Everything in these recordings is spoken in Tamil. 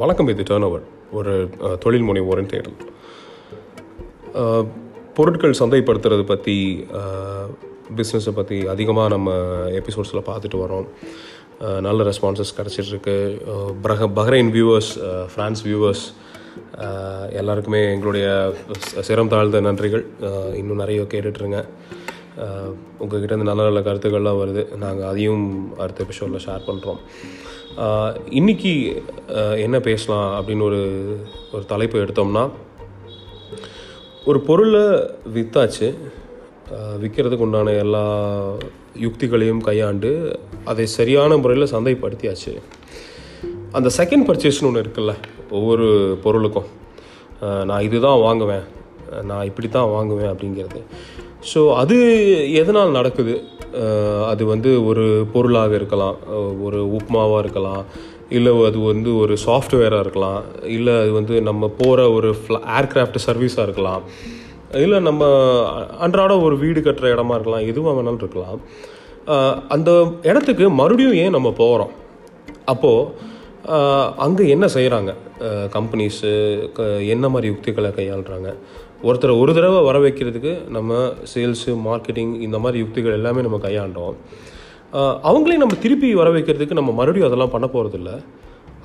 வணக்கம் இது டேர்ன் ஓவர் ஒரு தொழில் முனைவோரின் தேடல். பொருட்கள் சந்தைப்படுத்துறது பற்றி பிஸ்னஸை பற்றி அதிகமாக நம்ம எபிசோட்ஸில் பார்த்துட்டு வரோம் நல்ல ரெஸ்பான்சஸ் கிடச்சிட்ருக்கு. பிரக பஹ்ரைன் வியூவர்ஸ் ஃப்ரான்ஸ் வியூவர்ஸ் எல்லாருக்குமே எங்களுடைய சிரம் தாழ்ந்த நன்றிகள். இன்னும் நிறைய கேட்டுட்ருங்க. உங்ககிட்ட கிட்டேருந்து நல்ல நல்ல கருத்துக்கள்லாம் வருது. நாங்கள் அதையும் அடுத்த எபிசோடில் ஷேர் பண்ணுறோம் இன்னைக்கு என்ன பேசலாம் அப்படின்னு ஒரு ஒரு தலைப்பு எடுத்தோம்னா ஒரு பொருளை விற்றாச்சு விற்கிறதுக்கு உண்டான எல்லா யுக்திகளையும் கையாண்டு அதை சரியான முறையில் சந்தைப்படுத்தியாச்சு. அந்த செகண்ட் பர்ச்சேஸ்னு ஒன்று இருக்குல்ல ஒவ்வொரு பொருளுக்கும். நான் நான் இதுதான் வாங்குவேன் நான் இப்படி தான் வாங்குவேன் அப்படிங்கிறது. ஸோ அது எதனால் நடக்குது? அது வந்து ஒரு பொருளாக இருக்கலாம். ஒரு உப்மாவாக இருக்கலாம். இல்லை அது வந்து ஒரு சாஃப்ட்வேராக இருக்கலாம். இல்லை அது வந்து நம்ம போகிற ஒரு ஏர்கிராஃப்ட் சர்வீஸாக இருக்கலாம். இல்லை நம்ம அன்றாட ஒரு வீடு கட்டுற இடமா இருக்கலாம். எதுவாக வேணாலும் இருக்கலாம். அந்த இடத்துக்கு மறுபடியும் ஏன் நம்ம போகிறோம் அப்போது அங்கே என்ன செய்கிறாங்க கம்பெனிஸு க என்ன மாதிரி யுக்திகளை கையாளுறாங்க? ஒருத்தரை ஒரு தடவை வர வைக்கிறதுக்கு நம்ம சேல்ஸு மார்க்கெட்டிங் இந்த மாதிரி யுக்திகள் எல்லாமே நம்ம கையாண்டோம். அவங்களையும் நம்ம திருப்பி வர வைக்கிறதுக்கு நம்ம மறுபடியும் அதெல்லாம் பண்ண போகிறதில்ல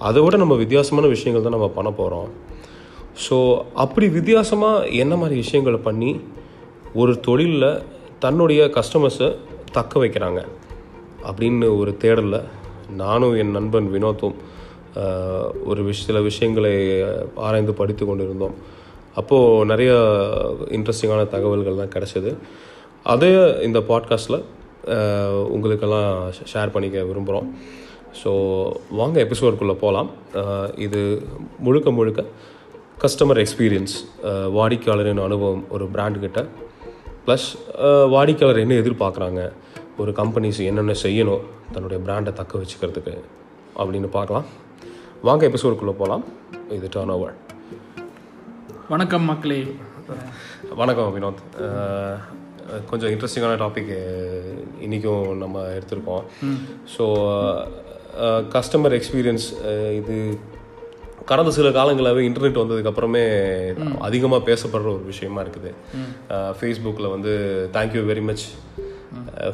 அதை விட நம்ம வித்தியாசமான விஷயங்கள் தான் நம்ம பண்ண போகிறோம் ஸோ அப்படி வித்தியாசமாக என்ன மாதிரி விஷயங்களை பண்ணி ஒரு தொழிலில் தன்னுடைய கஸ்டமர்ஸை தக்க வைக்கிறாங்க அப்படின்னு ஒரு தேடலில் நானும் என் நண்பன் வினோத்தும் ஒரு விஷ சில விஷயங்களை ஆராய்ந்து படித்து கொண்டிருந்தோம். அப்போது நிறைய இன்ட்ரெஸ்டிங்கான தகவல்கள்லாம் கிடச்சிது. அதே இந்த பாட்காஸ்ட்டில் உங்களுக்கெல்லாம் ஷேர் பண்ணிக்க விரும்புகிறோம் ஸோ வாங்க எபிசோடுக்குள்ளே போகலாம் இது முழுக்க முழுக்க கஸ்டமர் எக்ஸ்பீரியன்ஸ் வாடிக்கையாளரின் அனுபவம் ஒரு பிராண்டுக்கிட்ட ப்ளஸ் வாடிக்கையாளர் என்ன எதிர்பார்க்குறாங்க? ஒரு கம்பெனிஸ் என்னென்ன செய்யணும்? தன்னுடைய பிராண்டை தக்க வச்சுக்கிறதுக்கு அப்படின்னு பார்க்கலாம். வாங்க எபிசோடுக்குள்ளே போகலாம் இது டர்ன் ஓவர் வணக்கம் மக்களே. வணக்கம் வினோத். கொஞ்சம் இன்ட்ரெஸ்டிங்கான டாபிக் இன்றைக்கும் நம்ம எடுத்திருக்கோம். ஸோ கஸ்டமர் எக்ஸ்பீரியன்ஸ் இது கடந்த சில காலங்களாகவே இன்டர்நெட் வந்ததுக்கு அப்புறமே அதிகமாக பேசப்படுற ஒரு விஷயமா இருக்குது. ஃபேஸ்புக்கில் வந்து thank you very much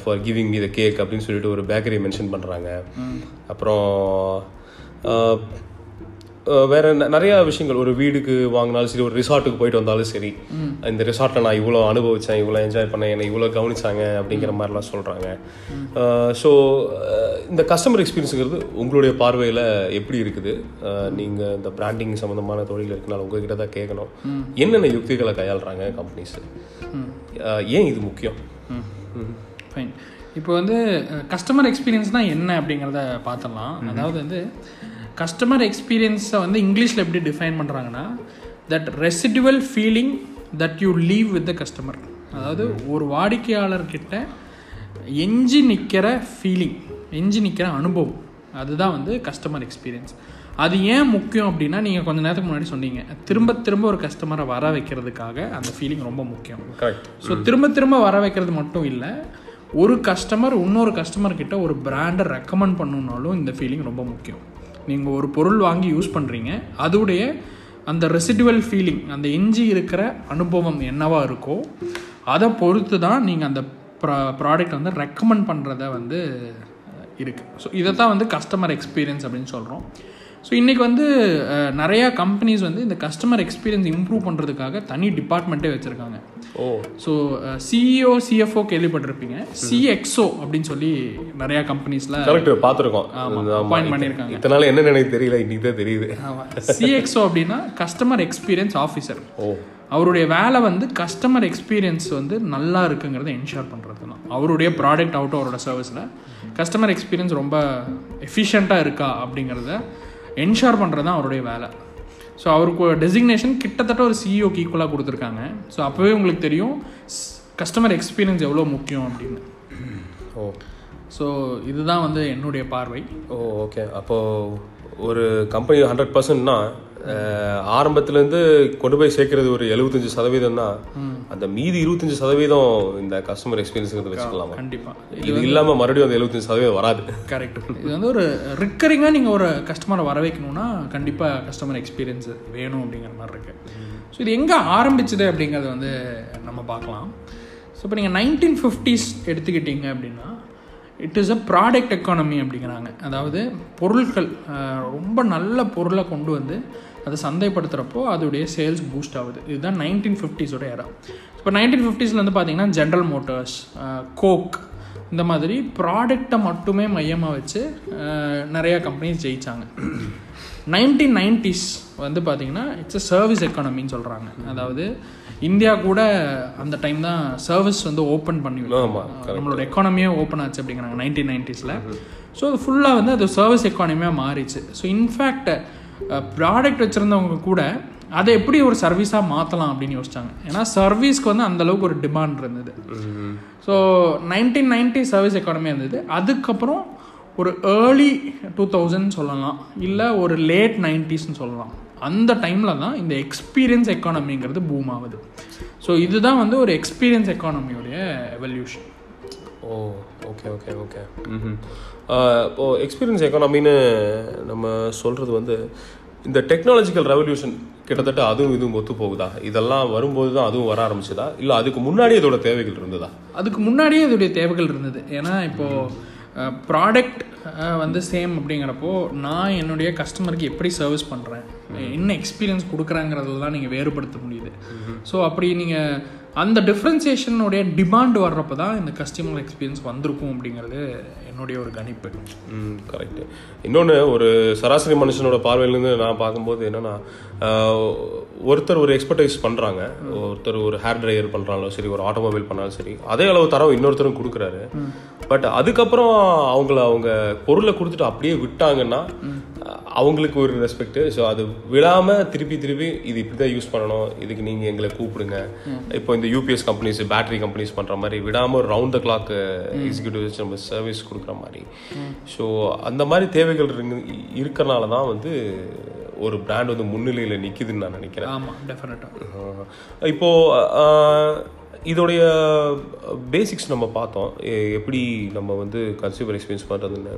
for giving me the cake அப்படின்னு சொல்லிட்டு ஒரு பேக்கரி மென்ஷன் பண்ணுறாங்க அப்புறம் வேற நிறைய விஷயங்கள். ஒரு வீடுக்கு வாங்கினாலும் சரி ஒரு ரிசார்ட்டுக்கு போயிட்டு வந்தாலும் சரி இந்த ரிசார்ட்டில் நான் இவ்வளோ அனுபவிச்சேன் இவ்வளோ என்ஜாய் பண்ணேன் என்னை இவ்வளோ கவனிச்சாங்க அப்படிங்கிற மாதிரிலாம் சொல்கிறாங்க ஸோ இந்த கஸ்டமர் எக்ஸ்பீரியன்ஸுங்கிறது உங்களுடைய பார்வையில் எப்படி இருக்குது? நீங்கள் இந்த பிராண்டிங் சம்மந்தமான தொழில் இருக்குனால உங்ககிட்ட தான் கேட்கணும். என்னென்ன யுக்திகளை கையாளுறாங்க கம்பெனிஸ் ஏன் இது முக்கியம்? ஃபைன் இப்போ வந்து கஸ்டமர் எக்ஸ்பீரியன்ஸ்னால் என்ன அப்படிங்கிறத பார்த்துடலாம். அதாவது வந்து கஸ்டமர் எக்ஸ்பீரியன்ஸை வந்து இங்கிலீஷில் எப்படி டிஃபைன் பண்ணுறாங்கன்னா that residual feeling that you leave with the customer அதாவது ஒரு வாடிக்கையாளர்கிட்ட எஞ்சி நிற்கிற ஃபீலிங் எஞ்சி நிற்கிற அனுபவம். அதுதான் வந்து கஸ்டமர் எக்ஸ்பீரியன்ஸ் அது ஏன் முக்கியம் அப்படின்னா நீங்கள் கொஞ்ச நேரத்துக்கு முன்னாடி சொன்னீங்க. திரும்ப திரும்ப ஒரு கஸ்டமரை வர வைக்கிறதுக்காக அந்த ஃபீலிங் ரொம்ப முக்கியம். கரெக்ட் ஸோ திரும்ப திரும்ப வர வைக்கிறது மட்டும் இல்லை ஒரு கஸ்டமர் இன்னொரு கஸ்டமர் கிட்ட ஒரு பிராண்டை ரெக்கமெண்ட் பண்ணணுன்னாலும் இந்த ஃபீலிங் ரொம்ப முக்கியம். நீங்கள் ஒரு பொருள் வாங்கி யூஸ் பண்ணுறீங்க அதோடைய அந்த ரெசிடுவல் ஃபீலிங் அந்த எஞ்சி இருக்கிற அனுபவம் என்னவாக இருக்கோ அதை பொறுத்து தான் நீங்கள் அந்த ப்ரா ப்ராடக்ட் வந்து ரெக்கமெண்ட் பண்ணுறத வந்து இருக்குது ஸோ இதை தான் வந்து கஸ்டமர் எக்ஸ்பீரியன்ஸ் அப்படின்னு சொல்கிறோம் ஸோ இன்றைக்கி வந்து நிறையா கம்பெனிஸ் வந்து இந்த கஸ்டமர் எக்ஸ்பீரியன்ஸ் இம்ப்ரூவ் பண்ணுறதுக்காக தனி டிபார்ட்மெண்ட்டே வச்சுருக்காங்க. ஓ. ஸோ சிஇஓ சிஎஃப்ஓ கேள்விப்பட்டிருப்பீங்க. சிஎக்ஸோ அப்படின்னு சொல்லி நிறையா கம்பெனிஸில் கரெக்ட் பார்த்துருக்கோம். அப்பாயின்ட் பண்ணியிருக்காங்க இத்தனை நாள் என்ன எனக்கு தெரியல இன்னைக்கு தான் தெரியுது. சிஎக்ஸோ அப்படின்னா கஸ்டமர் எக்ஸ்பீரியன்ஸ் ஆஃபீஸர் ஓ. அவருடைய வேலை வந்து கஸ்டமர் எக்ஸ்பீரியன்ஸ் வந்து நல்லா இருக்குங்கிறத என்ஷூர் பண்ணுறது தான். அவருடைய ப்ராடக்ட் அவுட் அவரோட சர்வீஸில் கஸ்டமர் எக்ஸ்பீரியன்ஸ் ரொம்ப எஃபிஷியண்ட்டாக இருக்கா அப்படிங்கிறத என்ஷூர் பண்ணுறது தான் அவருடைய வேலை. ஸோ அவருக்கு டெசிக்னேஷன் கிட்டத்தட்ட ஒரு சிஇஓக்கு ஈக்குவலாக கொடுத்துருக்காங்க. ஸோ அப்போவே உங்களுக்கு தெரியும் கஸ்டமர் எக்ஸ்பீரியன்ஸ் எவ்வளோ முக்கியம் அப்படின்னு. ஓ. ஸோ இதுதான் வந்து என்னுடைய பார்வை. ஓ ஓகே அப்போது ஒரு கம்பெனி ஹண்ட்ரட் பர்சன்ட்னா ஆரம்பத்துலேருந்து கொண்டு போய் சேர்க்கறது ஒரு எழுபத்தஞ்சு சதவீதம் தான் அந்த மீதி இருபத்தஞ்சு சதவீதம் இந்த கஸ்டமர் எக்ஸ்பீரியன்ஸுங்கிறது வச்சுக்கலாமா? கண்டிப்பாக இது இல்லாமல் மறுபடியும் அந்த எழுபத்தஞ்சு சதவீதம் வராது. கரெக்ட் இது வந்து ஒரு ரிக்கரிங்காக நீங்கள் ஒரு கஸ்டமரை வர வைக்கணும்னா கண்டிப்பாக கஸ்டமர் எக்ஸ்பீரியன்ஸ் வேணும் அப்படிங்கிற மாதிரி இருக்கு. ஸோ இது எங்கே ஆரம்பிச்சது அப்படிங்கிறத வந்து நம்ம பார்க்கலாம். ஸோ இப்போ நீங்கள் நைன்டீன் ஃபிஃப்டிஸ் எடுத்துக்கிட்டீங்க அப்படின்னா it is a product economy அப்படிங்கிறாங்க. அதாவது பொருட்கள் ரொம்ப நல்ல பொருளை கொண்டு வந்து அதை சந்தைப்படுத்துகிறப்போ அதோடைய சேல்ஸ் பூஸ்ட் ஆகுது. இதுதான் நைன்டீன் ஃபிஃப்டிஸோட இடம் இப்போ நைன்டீன் ஃபிஃப்டிஸில் வந்து பார்த்தீங்கன்னா ஜென்ரல் மோட்டார்ஸ் கோக் இந்த மாதிரி ப்ராடக்டை மட்டுமே மையமாக வச்சு நிறையா கம்பெனிஸ் ஜெயிச்சாங்க. நைன்டீன் நைன்டிஸ் வந்து பார்த்தீங்கன்னா இட்ஸ் அ சர்வீஸ் எக்கானமின்னு சொல்கிறாங்க அதாவது இந்தியா கூட அந்த டைம் தான் சர்வீஸ் வந்து ஓப்பன் பண்ணி நம்மளோட எக்கானமியே ஓப்பன் ஆச்சு அப்படிங்கிறாங்க நைன்டீன் நைன்டிஸில். ஸோ அது ஃபுல்லாக வந்து அது சர்வீஸ் எக்கானமியாக மாறிச்சு. ஸோ இன்ஃபேக்ட் ப்ராடக்ட் வச்சுருந்தவங்க கூட அதை எப்படி ஒரு சர்வீஸாக மாற்றலாம் அப்படின்னு யோசிச்சாங்க. ஏன்னா சர்வீஸ்க்கு வந்து அந்த அளவுக்கு ஒரு டிமாண்ட் இருந்தது. So nineteen ninety service economy இருந்தது. அதுக்கப்புறம் ஒரு ஏர்லி டூ தௌசண்ட் சொல்லலாம் இல்லை ஒரு லேட் நைன்டிஸ்னு சொல்லலாம். அந்த டைமில் தான் இந்த எக்ஸ்பீரியன்ஸ் எக்கானமிங்கிறது பூம் ஆகுது. ஸோ இதுதான் வந்து ஒரு எக்ஸ்பீரியன்ஸ் எக்கானமியோடைய evolution oh okay okay okay hmm இப்போ எக்ஸ்பீரியன்ஸ் எக்கானமின்னு நம்ம சொல்கிறது வந்து இந்த டெக்னாலஜிக்கல் ரெவல்யூஷன் கிட்டத்தட்ட அதுவும் இதுவும் ஒத்து போகுதா? இதெல்லாம் வரும்போது தான் அதுவும் வர ஆரம்பிச்சதா? இல்லை அதுக்கு முன்னாடி இதோட தேவைகள் இருந்ததா? அதுக்கு முன்னாடியே இதோடைய தேவைகள் இருந்தது. ஏன்னா இப்போது ப்ராடக்ட் வந்து சேம் அப்படிங்கிறப்போ நான் என்னுடைய கஸ்டமருக்கு எப்படி சர்வீஸ் பண்ணுறேன் என்ன எக்ஸ்பீரியன்ஸ் கொடுக்குறாங்கிறதெல்லாம் நீங்கள் வேறுபடுத்த முடியுது. ஸோ அப்படி நீங்கள் அந்த டிஃப்ரென்சியேஷனுடைய டிமாண்ட் வர்றப்போ தான் இந்த கஸ்டமர் எக்ஸ்பீரியன்ஸ் வந்திருக்கும் அப்படிங்கிறது என்னுடைய ஒரு கணிப்பு. கரெக்ட் இன்னொன்று ஒரு சராசரி மனுஷனோட பார்வையிலேருந்து நான் பார்க்கும்போது என்னன்னா ஒருத்தர் ஒரு எக்ஸ்பர்டைஸ் பண்ணுறாங்க ஒருத்தர் ஒரு ஹேர் ட்ரையர் பண்ணுறாலும் சரி ஒரு ஆட்டோமொபைல் பண்ணாலும் சரி அதே அளவு தரம் இன்னொருத்தரும் கொடுக்குறாரு. பட் அதுக்கப்புறம் அவங்கள அவங்க பொருளை கொடுத்துட்டு அப்படியே விட்டாங்கன்னா அவங்களுக்கு ஒரு ரெஸ்பெக்ட் ஸோ அது விழாமல் திருப்பி திருப்பி இது இப்படி தான் யூஸ் பண்ணணும். இதுக்கு நீங்கள் எங்களை கூப்பிடுங்க. இப்போ இந்த யூபிஎஸ் கம்பெனிஸ் பேட்டரி கம்பெனிஸ் பண்ணுற மாதிரி விடாமல் ரவுண்ட் த கிளாக் எக்ஸிக்யூட்டிவ்ஸ் நம்ம சர்வீஸ் கொடுக்குற மாதிரி. ஸோ அந்த மாதிரி தேவைகள் இருக்கு- இருக்கறனால தான் வந்து ஒரு பிராண்ட் வந்து முன்னிலையில் நிற்கிதுன்னு நான் நினைக்கிறேன். ஆமாம் டெஃபினட்டாக ஆஹ் இப்போ ஆஹ், இதோடைய பேசிக்ஸ் நம்ம பார்த்தோம். எப்படி நம்ம வந்து கன்சியூமர் எக்ஸ்பீரியன்ஸ் பண்ணுறதுன்னு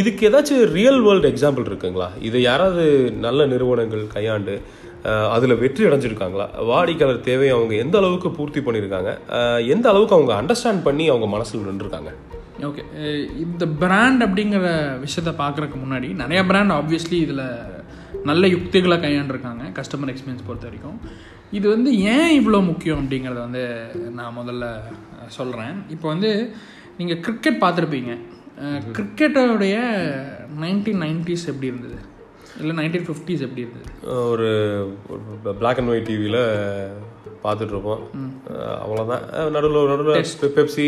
இதுக்கு ஏதாச்சும் ரியல் வேர்ல்டு எக்ஸாம்பிள் இருக்குங்களா? இதை யாராவது நல்ல நிறுவனங்கள் கையாண்டு அதில் வெற்றி அடைஞ்சிருக்காங்களா? வாடிக்கையாளர் தேவையை அவங்க எந்த அளவுக்கு பூர்த்தி பண்ணியிருக்காங்க? எந்த அளவுக்கு அவங்க அண்டர்ஸ்டாண்ட் பண்ணி அவங்க மனசில் நின்றுருக்காங்க? ஓகே இந்த பிராண்ட் அப்படிங்கிற விஷயத்த பார்க்குறக்கு முன்னாடி நிறைய பிராண்ட் ஆப்வியஸ்லி இதில் நல்ல யுக்திகளை கையாண்டிருக்காங்க கஸ்டமர் எக்ஸ்பீரியன்ஸ் பொறுத்த வரைக்கும். இது வந்து ஏன் இவ்வளோ முக்கியம் அப்படிங்கிறத வந்து நான் முதல்ல சொல்கிறேன் இப்போ வந்து நீங்கள் கிரிக்கெட் பார்த்துருப்பீங்க. கிரிக்கெட்டோடைய நைன்டீன் நைன்டிஸ் எப்படி இருந்தது? இல்லை நைன்டீன் ஃபிஃப்டிஸ் எப்படி இருந்தது? ஒரு பிளாக் அண்ட் ஒயிட் டிவியில் அஹ் அவ்வளோதான் நடுவில் நடுவில் பெப்சி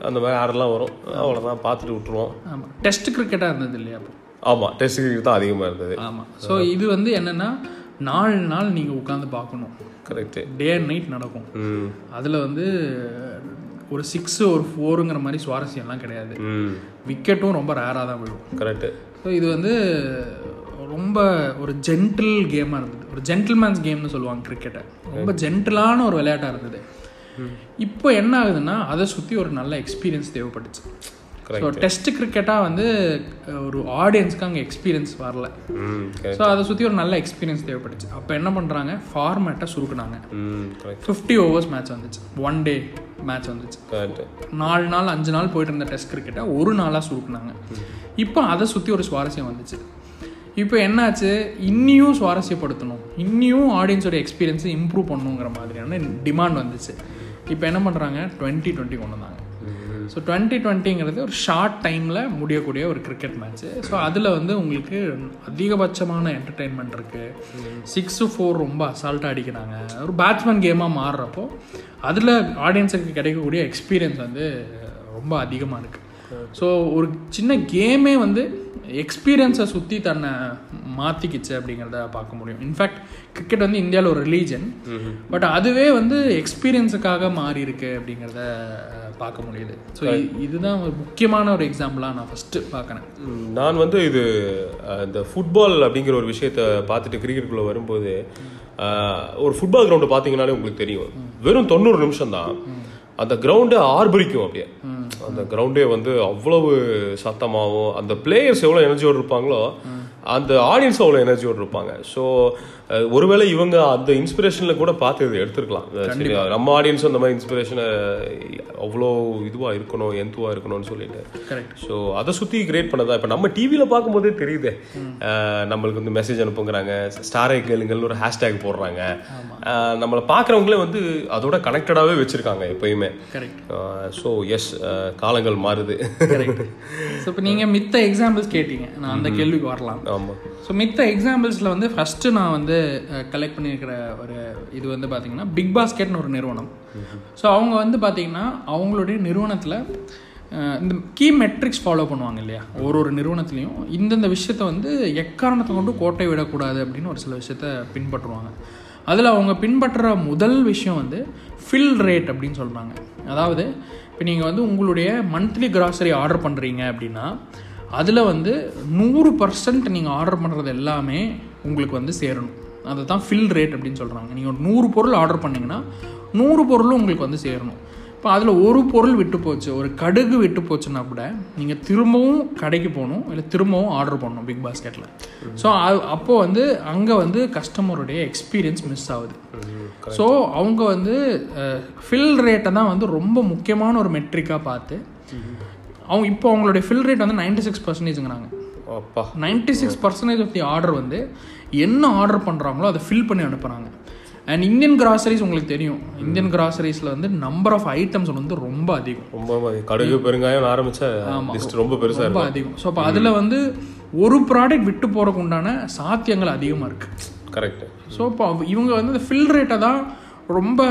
அந்த மாதிரி ஆடெல்லாம் வரும். அவ்வளோதான் பார்த்துட்டு விட்டுருவோம். ஆமாம் டெஸ்ட் கிரிக்கெட்டாக இருந்தது இல்லையா அப்போ? ஆமாம் டெஸ்ட் கிரிக்கெட் தான் அதிகமாக இருந்தது. ஆமாம் ஸோ இது வந்து என்னென்னா நாலு நாள் நீங்கள் உட்காந்து பார்க்கணும். கரெக்டு டே அண்ட் நைட் நடக்கும். அதில் வந்து ஒரு சிக்ஸு ஒரு ஃபோருங்கிற மாதிரி சுவாரஸ்யம்லாம் கிடையாது. விக்கெட்டும் ரொம்ப ரேராக தான் விழும். கரெக்டு ஸோ இது வந்து ரொம்ப ஒரு ஜென்டில் கேமாக இருந்தது. ஒரு ஜென்டில்மேன்ஸ் கேம்னு சொல்லுவாங்க கிரிக்கெட்டை ரொம்ப ஜென்டிலான ஒரு விளையாட்டாக இருந்தது. இப்போ என்ன ஆகுதுன்னா அதை சுற்றி ஒரு நல்ல எக்ஸ்பீரியன்ஸ் தேவைப்பட்டுச்சு. ஸோ டெஸ்ட் கிரிக்கெட்டாக வந்து ஒரு ஆடியன்ஸ்க்கு அங்கே எக்ஸ்பீரியன்ஸ் வரல. ஸோ அதை சுற்றி ஒரு நல்ல எக்ஸ்பீரியன்ஸ் தேவைப்பட்டுச்சு. அப்போ என்ன பண்ணுறாங்க ஃபார்மேட்டை சுருக்குனாங்க. ஃபிஃப்டி ஓவர்ஸ் மேட்ச் வந்துச்சு. ஒன் டே மேட்ச் வந்துச்சு. நாலு நாள் அஞ்சு நாள் போயிட்டு இருந்த டெஸ்ட் கிரிக்கெட்டை ஒரு நாளாக சுருக்குனாங்க. இப்போ அதை சுற்றி ஒரு சுவாரஸ்யம் வந்துச்சு. இப்போ என்னாச்சு? இன்னியும் சுவாரஸ்யப்படுத்தணும். இன்னியும் ஆடியன்ஸோட எக்ஸ்பீரியன்ஸை இம்ப்ரூவ் பண்ணணுங்கிற மாதிரியான டிமாண்ட் வந்துச்சு. இப்போ என்ன பண்ணுறாங்க டுவெண்ட்டி டுவெண்ட்டி கொண்டு வந்தாங்க ஸோ டுவெண்ட்டி டுவெண்ட்டிங்கிறது ஒரு ஷார்ட் டைமில் முடியக்கூடிய ஒரு கிரிக்கெட் மேட்ச்சு ஸோ அதில் வந்து உங்களுக்கு அதிகபட்சமான என்டர்டெயின்மெண்ட் இருக்குது சிக்ஸு ஃபோர் ரொம்ப அசால்ட்டாக அடிக்கிறாங்க. ஒரு பேட்ஸ்மேன் கேமாக மாறுறப்போ அதில் ஆடியன்ஸுக்கு கிடைக்கக்கூடிய எக்ஸ்பீரியன்ஸ் வந்து ரொம்ப அதிகமாக இருக்குது ஸோ ஒரு சின்ன கேமே வந்து எக்ஸ்பீரியன்ஸை சுற்றி தன்னை மாற்றிக்கிச்சு அப்படிங்கிறத பார்க்க முடியும். இன்ஃபேக்ட் கிரிக்கெட் வந்து இந்தியாவில் ஒரு ரிலீஜன் பட் அதுவே வந்து எக்ஸ்பீரியன்ஸுக்காக மாறி இருக்கு அப்படிங்கிறத பார்க்க முடியுது. ஸோ இதுதான் ஒரு முக்கியமான ஒரு எக்ஸாம்பிளாக நான் ஃபஸ்ட்டு பார்க்குறேன். நான் வந்து இது இந்த ஃபுட்பால் அப்படிங்கிற ஒரு விஷயத்த பார்த்துட்டு கிரிக்கெட்டுக்குள்ளே வரும்போது ஒரு ஃபுட்பால் கிரவுண்டு பார்த்தீங்கன்னாலே உங்களுக்கு தெரியும். வெறும் தொண்ணூறு நிமிஷம் தான் அந்த கிரவுண்டே ஆர்பரிக்கும் அப்படியே. அந்த கிரவுண்டே வந்து அவ்வளவு சத்தமாகவும் அந்த பிளேயர்ஸ் எவ்வளோ எனர்ஜியோடு இருப்பாங்களோ அந்த ஆடியன்ஸ் அவ்வளோ எனர்ஜியோடு இருப்பாங்க. ஸோ ஒருவேளை இவங்க அந்த இன்ஸ்பிரேஷனில் கூட பார்த்து இதை எடுத்துருக்கலாம். நம்ம ஆடியன்ஸ் அந்த மாதிரி இன்ஸ்பிரேஷனை அவ்வளோ இதுவாக இருக்கணும் எந்துவாக இருக்கணும்னு சொல்லிட்டு. ஸோ அதை சுற்றி கிரியேட் பண்ணதா? இப்போ நம்ம டிவியில் பார்க்கும்போதே தெரியுது. நம்மளுக்கு வந்து மெசேஜ் அனுப்புங்கிறாங்க ஸ்டாரை கேளுங்கள்னு ஒரு ஹேஷ்டேக் போடுறாங்க. நம்மளை பார்க்குறவங்களே வந்து அதோட கனெக்டடாகவே வச்சுருக்காங்க எப்பயுமே. ஸோ எஸ் காலங்கள் மாறுது. ஸோ இப்போ நீங்கள் மித்த எக்ஸாம்பிள்ஸ் கேட்டீங்க. நான் அந்த கேள்விக்கு வரலாம். ஆமாம் ஸோ மித்த எக்ஸாம்பிள்ஸில் வந்து ஃபஸ்ட்டு நான் வந்து கலெக்ட் பண்ணியிருக்கிற ஒரு இது வந்து பார்த்திங்கன்னா பிக் பாஸ்கெட்னு ஒரு நிறுவனம். ஸோ அவங்க வந்து பார்த்தீங்கன்னா அவங்களுடைய நிறுவனத்தில் இந்த கீ மெட்ரிக்ஸ் ஃபாலோ பண்ணுவாங்க இல்லையா? ஒரு ஒரு நிறுவனத்துலேயும். இந்தந்த விஷயத்த வந்து எக்காரணத்தை கொண்டு கோட்டை விடக்கூடாது அப்படின்னு ஒரு சில விஷயத்த பின்பற்றுவாங்க. அதில் அவங்க பின்பற்றுற முதல் விஷயம் வந்து ஃபில் ரேட் அப்படின்னு சொல்கிறாங்க அதாவது இப்போ நீங்கள் வந்து உங்களுடைய மந்த்லி கிராசரி ஆர்டர் பண்ணுறீங்க அப்படின்னா அதில் வந்து நூறு பர்சன்ட் நீங்கள் ஆர்டர் பண்ணுறது எல்லாமே உங்களுக்கு வந்து சேரணும். அதை தான் ஃபில் ரேட் அப்படின்னு சொல்கிறாங்க நீங்கள் ஒரு நூறு பொருள் ஆர்டர் பண்ணிங்கன்னா நூறு பொருளும் உங்களுக்கு வந்து சேரணும். இப்போ அதில் ஒரு பொருள் விட்டு போச்சு ஒரு கடுகு விட்டு போச்சுன்னா கூட நீங்கள் திரும்பவும் கடைக்கு போகணும் இல்லை திரும்பவும் ஆர்டர் பண்ணணும் பிக் பாஸ்கெட்டில் ஸோ அப்போது வந்து அங்கே வந்து கஸ்டமருடைய எக்ஸ்பீரியன்ஸ் மிஸ் ஆகுது. ஸோ அவங்க வந்து ஃபில் ரேட்டை தான் வந்து ரொம்ப முக்கியமான ஒரு மெட்ரிக்காக பார்த்து அவங்க இப்போ அவங்களுடைய ஃபில் ரேட் வந்து ninety six பர்சன்டேஜுங்கிறாங்க ninety six percentage of the order வந்து என்ன ஆர்டர் பண்ணுறாங்களோ அதை ஃபில் பண்ணி அனுப்புகிறாங்க அண்ட் இந்தியன் கிராசரிஸ் உங்களுக்கு தெரியும். இந்தியன் கிராசரிஸில் வந்து நம்பர் ஆஃப் ஐட்டம்ஸ் வந்து ரொம்ப அதிகம். ரொம்ப கடுகு பெருங்காயம் ஆரம்பிச்ச லிஸ்ட் ரொம்ப பெருசாக ரொம்ப அதிகம். ஸோ அப்போ அதில் வந்து ஒரு ப்ராடக்ட் விட்டு போகிறக்கு உண்டான சாத்தியங்கள் அதிகமாக இருக்குது கரெக்ட் ஸோ இப்போ இவங்க வந்து ஃபில் ரேட்டை தான் ரொம்ப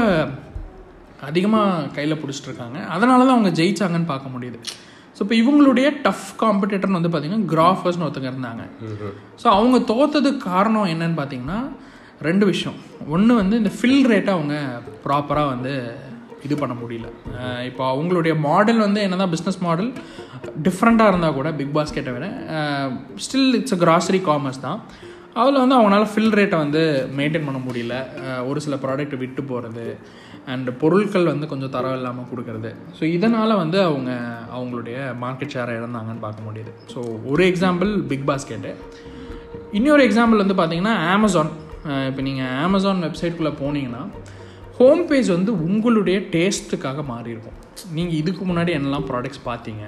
அதிகமாக கையில் பிடிச்சிட்டு இருக்காங்க. அதனால தான் அவங்க ஜெயிச்சாங்கன்னு பார்க்க முடியுது. ஸோ இப்போ இவங்களுடைய டஃப் காம்படிட்டர்னு வந்து பார்த்தீங்கன்னா கிராஃபர்ஸ்னு ஒருத்தங்க இருந்தாங்க. ஸோ அவங்க தோத்ததுக்கு காரணம் என்னன்னு பார்த்தீங்கன்னா ரெண்டு விஷயம். ஒன்று வந்து இந்த ஃபில் ரேட்டை அவங்க ப்ராப்பராக வந்து இது பண்ண முடியல. இப்போ அவங்களுடைய மாடல் வந்து என்ன தான் பிஸ்னஸ் மாடல் டிஃப்ரெண்ட்டாக இருந்தால் கூட பிக் பாஸ்கெட்டை விட still it's a grocery commerce தான். அதில் வந்து அவங்களால ஃபில் ரேட்டை வந்து மெயின்டைன் பண்ண முடியல. ஒரு சில ப்ராடக்ட் விட்டு போகிறது அண்ட் பொருட்கள் வந்து கொஞ்சம் தரம் இல்லாமல் கொடுக்கறது. ஸோ இதனால் வந்து அவங்க அவங்களுடைய மார்க்கெட் ஷேரை இழந்தாங்கன்னு பார்க்க முடியுது. ஸோ ஒரு எக்ஸாம்பிள் பிக் பாஸ்கெட்டு இன்னொரு எக்ஸாம்பிள் வந்து பார்த்தீங்கன்னா அமேசான் இப்போ நீங்கள் அமேசான் வெப்சைட்குள்ளே போனீங்கன்னா ஹோம் பேஜ் வந்து உங்களுடைய டேஸ்ட்டுக்காக மாறி இருக்கும் நீங்கள் இதுக்கு முன்னாடி என்னெல்லாம் ப்ராடக்ட்ஸ் பார்த்தீங்க?